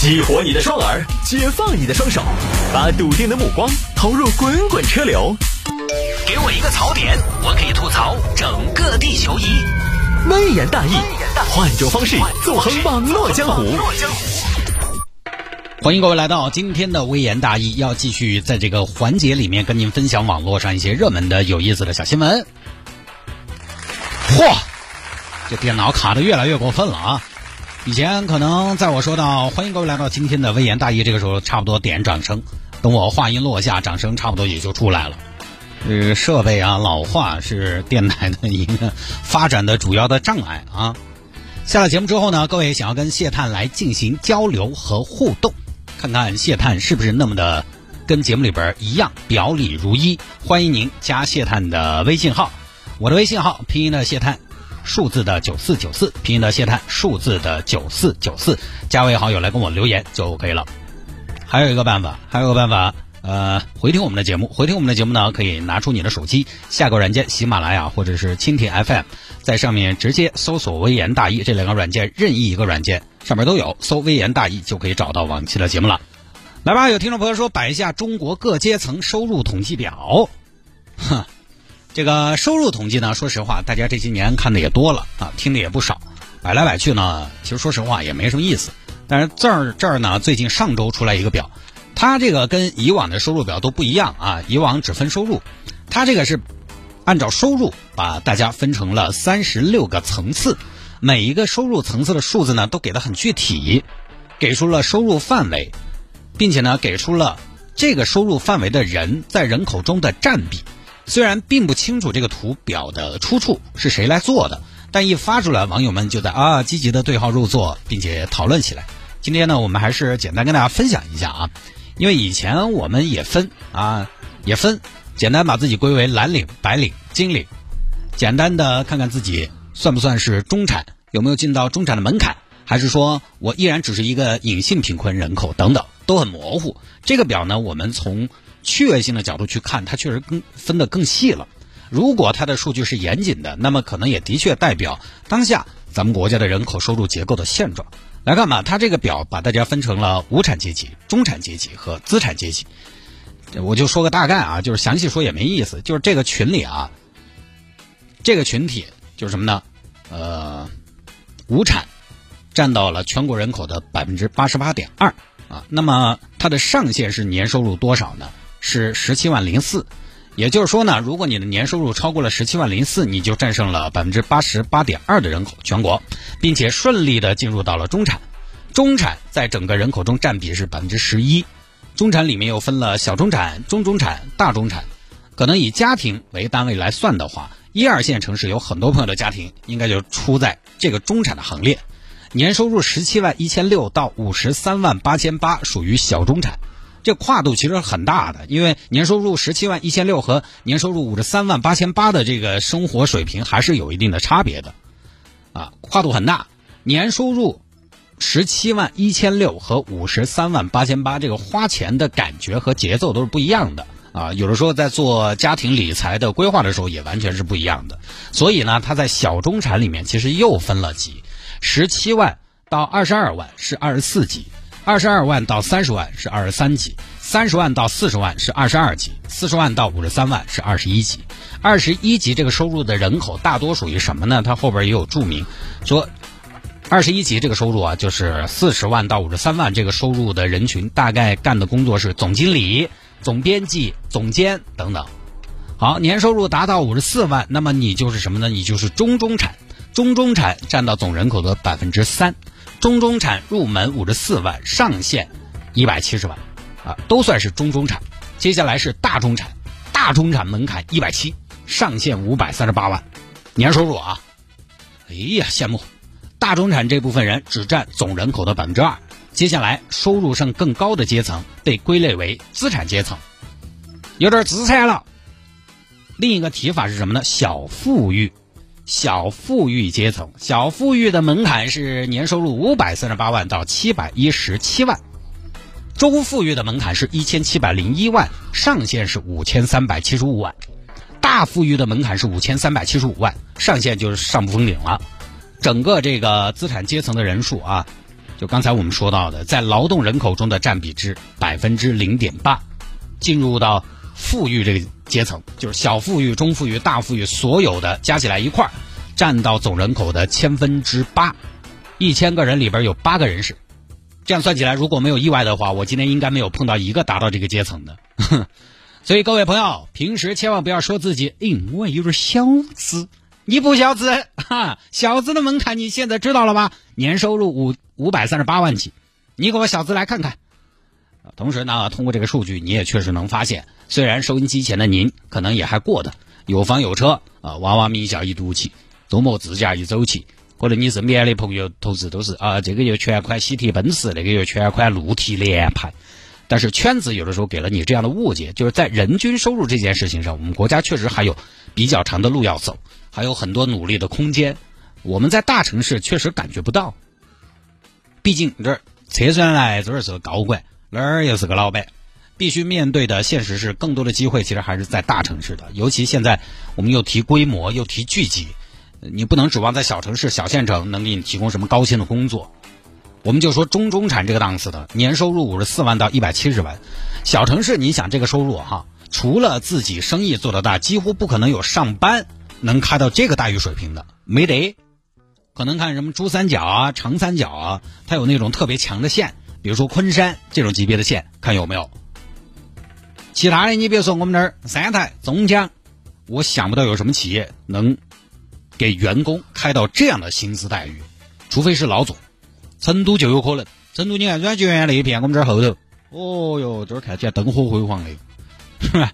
激活你的双耳，解放你的双手，把笃定的目光投入滚滚车流。给我一个槽点，我可以吐槽整个地球仪。微言大义，换种方式纵横网络江湖。欢迎各位来到今天的微言大义，要继续在这个环节里面跟您分享网络上一些热门的、有意思的小新闻。嚯，这电脑卡的越来越过分了啊！以前可能在我说到欢迎各位来到今天的微言大义这个时候，差不多点掌声。等我话音落下，掌声差不多也就出来了。这个设备啊老化是电台的一个发展的主要的障碍啊。下了节目之后呢，各位想要跟谢探来进行交流和互动，看看谢探是不是那么的跟节目里边一样表里如一。欢迎您加谢探的微信号，我的微信号拼音的谢探。数字的九四九四，拼音的谢探，数字的九四九四，加为好友来跟我留言就 OK 了。还有一个办法，还有个办法，呃，回听我们的节目，回听我们的节目呢，可以拿出你的手机，下个软件，喜马拉雅或者是蜻蜓 FM，在上面直接搜索“微言大义”这两个软件，任意一个软件上面都有，搜“微言大义”就可以找到往期的节目了。来吧，有听众朋友说摆一下中国各阶层收入统计表，哼。这个收入统计呢，说实话，大家这些年看的也多了啊，听的也不少，摆来摆去呢，其实说实话也没什么意思。但是这儿这儿呢，最近上周出来一个表，它这个跟以往的收入表都不一样啊，以往只分收入，它这个是按照收入把大家分成了三十六个层次，每一个收入层次的数字呢都给的很具体，给出了收入范围，并且呢给出了这个收入范围的人在人口中的占比。虽然并不清楚这个图表的出处是谁来做的，但一发出来，网友们就在啊积极的对号入座，并且讨论起来。今天呢，我们还是简单跟大家分享一下啊，因为以前我们也分啊，也分，简单把自己归为蓝领、白领、金领，简单的看看自己算不算是中产，有没有进到中产的门槛，还是说我依然只是一个隐性贫困人口等等，都很模糊。这个表呢，我们从。趣味性的角度去看，它确实更分得更细了。如果它的数据是严谨的，那么可能也的确代表当下咱们国家的人口收入结构的现状。来看吧，它这个表把大家分成了无产阶级、中产阶级和资产阶级。我就说个大概啊，就是详细说也没意思。就是这个群里啊，这个群体就是什么呢？呃，无产占到了全国人口的百分之八十八点二啊。那么它的上限是年收入多少呢？是十七万零四，也就是说呢，如果你的年收入超过了十七万零四，你就战胜了百分之八十八点二的人口全国，并且顺利的进入到了中产。中产在整个人口中占比是百分之十一，中产里面又分了小中产、中中产、大中产。可能以家庭为单位来算的话，一二线城市有很多朋友的家庭应该就出在这个中产的行列。年收入十七万一千六到五十三万八千八属于小中产。这跨度其实很大的，因为年收入十七万一千六和年收入五十三万八千八的这个生活水平还是有一定的差别的，啊，跨度很大。年收入十七万一千六和五十三万八千八，这个花钱的感觉和节奏都是不一样的啊。有的时候在做家庭理财的规划的时候，也完全是不一样的。所以呢，他在小中产里面其实又分了级，十七万到二十二万是二十四级。二十二万到三十万是二十三级，三十万到四十万是二十二级，四十万到五十三万是二十一级。二十一级这个收入的人口大多属于什么呢？它后边也有注明，说二十一级这个收入啊，就是四十万到五十三万这个收入的人群，大概干的工作是总经理、总编辑、总监等等。好，年收入达到五十四万，那么你就是什么呢？你就是中中产，中中产占到总人口的百分之三。中中产入门五十四万，上限一百七十万，啊，都算是中中产。接下来是大中产，大中产门槛一百七，上限五百三十八万，年收入啊。哎呀，羡慕！大中产这部分人只占总人口的百分之二。接下来收入上更高的阶层被归类为资产阶层，有点资产了。另一个提法是什么呢？小富裕。小富裕阶层，小富裕的门槛是年收入五百三十八万到七百一十七万，中富裕的门槛是一千七百零一万，上限是五千三百七十五万，大富裕的门槛是五千三百七十五万，上限就是上不封顶了。整个这个资产阶层的人数啊，就刚才我们说到的，在劳动人口中的占比之百分之零点八，进入到富裕这个阶层，就是小富裕、中富裕、大富裕，所有的加起来一块儿，占到总人口的千分之八，一千个人里边有八个人是。这样算起来，如果没有意外的话，我今天应该没有碰到一个达到这个阶层的。所以各位朋友，平时千万不要说自己，嗯，我有点小资。你不小资，哈，小资的门槛你现在知道了吧？年收入五五百三十八万起，你给我小资来看看。同时呢，通过这个数据，你也确实能发现，虽然收音机前的您可能也还过得有房有车啊，娃娃名校一读起，周末自驾一走起，可能你身边的朋友投资都是啊，这个又全款喜提奔驰，那个又全款路提联排。但是圈子有的时候给了你这样的误解，就是在人均收入这件事情上，我们国家确实还有比较长的路要走。还有很多努力的空间，我们在大城市确实感觉不到。毕竟这儿测算来这儿是个高管，那儿也是个老板，必须面对的现实是更多的机会其实还是在大城市的。尤其现在我们又提规模又提聚集，你不能指望在小城市、小县城能给你提供什么高薪的工作。我们就说中中产这个档次的，年收入五十四万到一百七十万，小城市你想这个收入哈，除了自己生意做得大，几乎不可能有上班。能开到这个待遇水平的没得，可能看什么珠三角啊、长三角啊，它有那种特别强的县，比如说昆山这种级别的县，看有没有。其他的你比如说我们那儿三台、中江，我想不到有什么企业能给员工开到这样的薪资待遇，除非是老总。成都就有可能，成都你看软件园那一片，我们这儿后头，哦哟，这儿看起来灯火辉煌的，是 吧？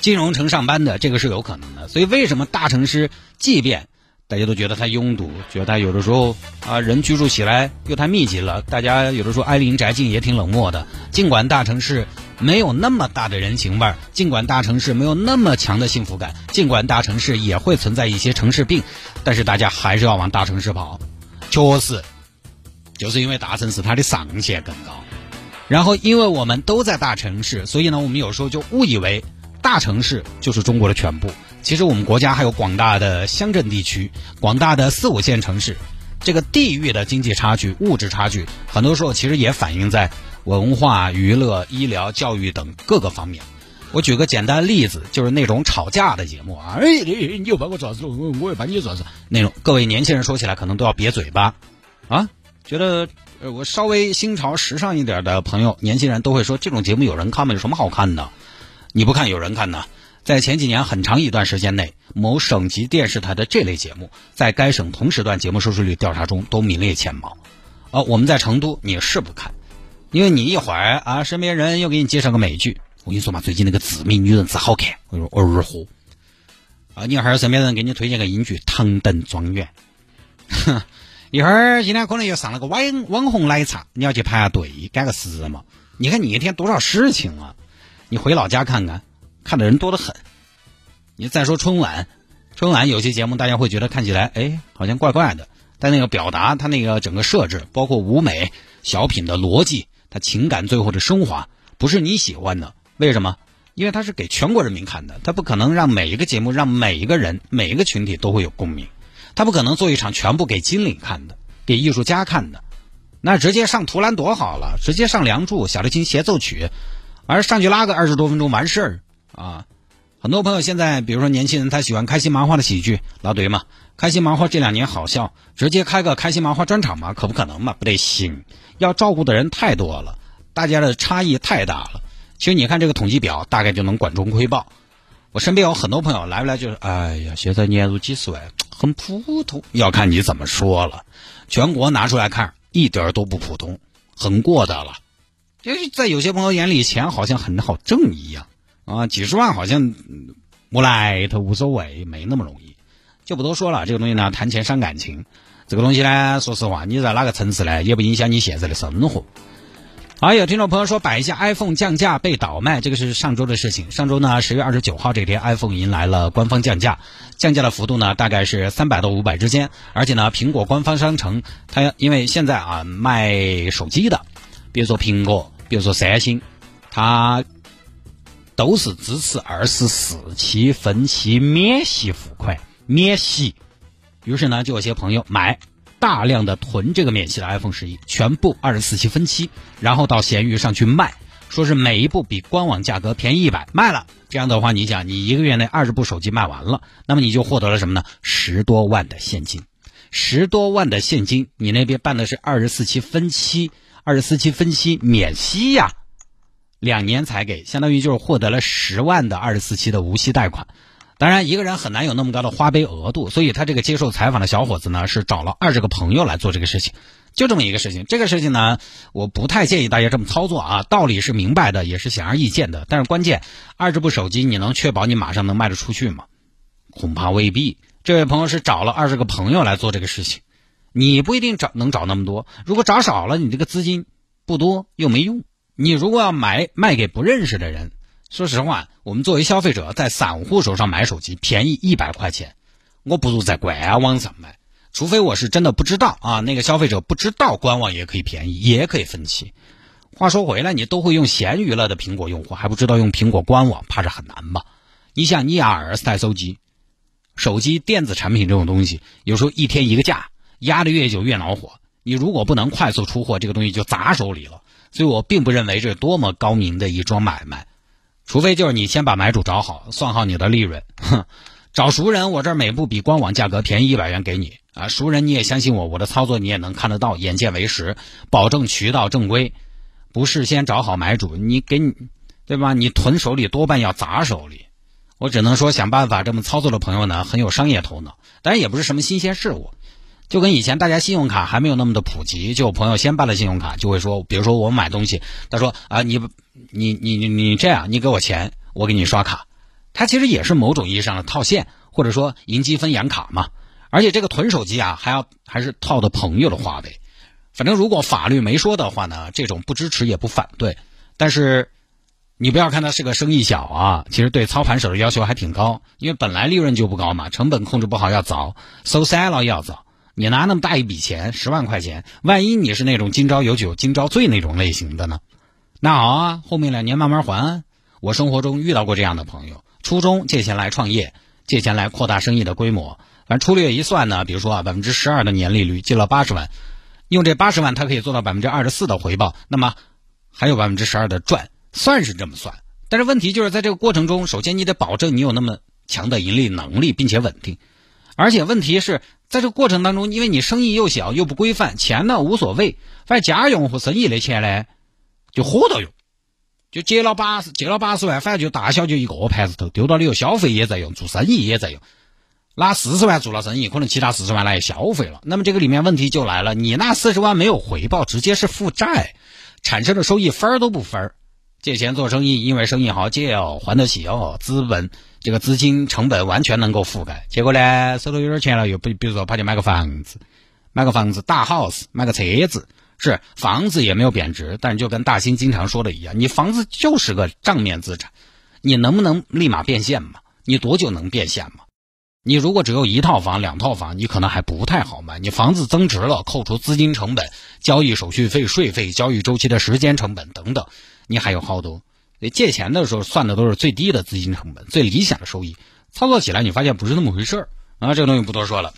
金融城上班的这个是有可能的，所以为什么大城市即便大家都觉得它拥堵，觉得它有的时候啊人居住起来又太密集了，大家有的时候挨邻宅近也挺冷漠的。尽管大城市没有那么大的人情味儿，尽管大城市没有那么强的幸福感，尽管大城市也会存在一些城市病，但是大家还是要往大城市跑。确实，就是因为大城市它的上限更高，然后因为我们都在大城市，所以呢，我们有时候就误以为。大城市就是中国的全部。其实我们国家还有广大的乡镇地区、广大的四五线城市，这个地域的经济差距、物质差距，很多时候其实也反映在文化、娱乐、医疗、教育等各个方面。我举个简单例子，就是那种吵架的节目啊，哎，你你又把我抓住，我我又把你抓住，那种各位年轻人说起来可能都要瘪嘴巴啊。觉得呃，我稍微新潮时尚一点的朋友，年轻人都会说这种节目有人看吗？有什么好看的？你不看有人看呢？在前几年很长一段时间内，某省级电视台的这类节目在该省同时段节目收视率调查中都名列前茅。哦，我们在成都你是不看，因为你一会儿啊，身边人又给你介绍个美剧。我跟你说嘛，最近那个《致命女人》子好看，我说儿货。啊，你一会儿身边人给你推荐个英剧《唐顿庄园》。哼一会儿今天可能又上了个网网红奶茶，你要去排下队赶个时嘛？你看你一天多少事情啊？你回老家看看，看的人多得很。你再说春晚，春晚有些节目大家会觉得看起来哎好像怪怪的，但那个表达它那个整个设置，包括舞美、小品的逻辑，它情感最后的升华，不是你喜欢的。为什么？因为它是给全国人民看的，它不可能让每一个节目让每一个人每一个群体都会有共鸣，它不可能做一场全部给金领看的，给艺术家看的。那直接上图兰多好了，直接上《梁祝》《小提琴协奏曲》。而上去拉个二十多分钟完事儿啊！很多朋友现在，比如说年轻人，他喜欢开心麻花的喜剧，老对嘛？开心麻花这两年好笑，直接开个开心麻花专场嘛？可不可能嘛？不得行，要照顾的人太多了，大家的差异太大了。其实你看这个统计表，大概就能管中窥豹。我身边有很多朋友来不来就是，哎呀，现在年入几十万，很普通。要看你怎么说了，全国拿出来看，一点都不普通，很过的了。就是在有些朋友眼里，钱好像很好挣一样啊，几十万好像无来他无所谓，没那么容易，就不多说了。这个东西呢，谈钱伤感情，这个东西呢，说实话，你在哪个层次呢，也不影响你现在的生活。好，有听众朋友说，摆一下 iPhone 降价被倒卖，这个是上周的事情。上周呢，十月二十九号这天，iPhone 迎来了官方降价，降价的幅度呢，大概是三百到五百之间。而且呢，苹果官方商城它因为现在啊卖手机的，比如说苹果。比如说三星，它都是支持二十四期分期免息付款，免息。于是呢，就有些朋友买大量的囤这个免息的 iPhone 十一，全部二十四期分期，然后到闲鱼上去卖，说是每一部比官网价格便宜一百，卖了。这样的话，你想，你一个月内二十部手机卖完了，那么你就获得了什么呢？十多万的现金，十多万的现金，你那边办的是二十四期分期，二十四期分期免息呀，两年才给，相当于就是获得了十万的二十四期的无息贷款。当然，一个人很难有那么高的花呗额度，所以他这个接受采访的小伙子呢，是找了二十个朋友来做这个事情，就这么一个事情。这个事情呢，我不太建议大家这么操作啊，道理是明白的，也是显而易见的。但是关键，二十部手机你能确保你马上能卖得出去吗？恐怕未必。这位朋友是找了二十个朋友来做这个事情，你不一定找能找那么多。如果找少了，你这个资金不多又没用。你如果要买卖给不认识的人。说实话，我们作为消费者在散户手上买手机便宜一百块钱，我不如在官网上买。除非我是真的不知道啊，那个消费者不知道官网也可以便宜，也可以分期。话说回来，你都会用闲鱼了的苹果用户还不知道用苹果官网，怕是很难吧？你想，你二十台手机，手机电子产品这种东西，有时候一天一个价，压的越久越恼火。你如果不能快速出货，这个东西就砸手里了。所以我并不认为这是多么高明的一桩买卖。除非就是你先把买主找好，算好你的利润。哼，找熟人，我这儿每部比官网价格便宜一百元给你啊。熟人你也相信我，我的操作你也能看得到，眼见为实，保证渠道正规。不是先找好买主，你给你，对吧？你囤手里多半要砸手里。我只能说想办法这么操作的朋友呢，很有商业头脑，当然也不是什么新鲜事物。就跟以前大家信用卡还没有那么的普及，就有朋友先办了信用卡，就会说，比如说我买东西，他说啊，你你你你你这样，你给我钱，我给你刷卡，它其实也是某种意义上的套现，或者说银积分养卡嘛。而且这个囤手机啊，还要还是套的朋友的话呗。反正如果法律没说的话呢，这种不支持也不反对。但是你不要看它是个生意小啊，其实对操盘手的要求还挺高，因为本来利润就不高嘛，成本控制不好要早，收塞了要早。你拿那么大一笔钱，十万块钱，万一你是那种今朝有酒今朝醉那种类型的呢？那好啊，后面两年慢慢还。我生活中遇到过这样的朋友，初中借钱来创业，借钱来扩大生意的规模。反正粗略一算呢，比如说啊，百分之十二的年利率，借了八十万，用这八十万他可以做到百分之二十四的回报，那么还有百分之十二的赚，算是这么算。但是问题就是在这个过程中，首先你得保证你有那么强的盈利能力，并且稳定。而且问题是在这个过程当中，因为你生意又小又不规范，钱呢无所谓，反正家用和生意的钱呢就火到用，就借了八十借了八十万，反正就大小就一个盘子头，丢到里头消费也在用，做生意也在用，拿四十万做了生意，可能其他四十万来消费了。那么这个里面问题就来了，你那四十万没有回报，直接是负债，产生的收益分儿都不分儿。借钱做生意，因为生意好借哦，还得起哦，资本。这个资金成本完全能够覆盖，结果呢，手头有点钱了，又比比如说跑去买个房子，买个房子大 house，买个车子，是房子也没有贬值，但是就跟大兴经常说的一样，你房子就是个账面资产，你能不能立马变现嘛？你多久能变现嘛？你如果只有一套房、两套房，你可能还不太好卖。你房子增值了，扣除资金成本、交易手续费、税费、交易周期的时间成本等等，你还有好多。所以借钱的时候算的都是最低的资金成本，最理想的收益，操作起来你发现不是那么回事儿啊！这个东西不多说了。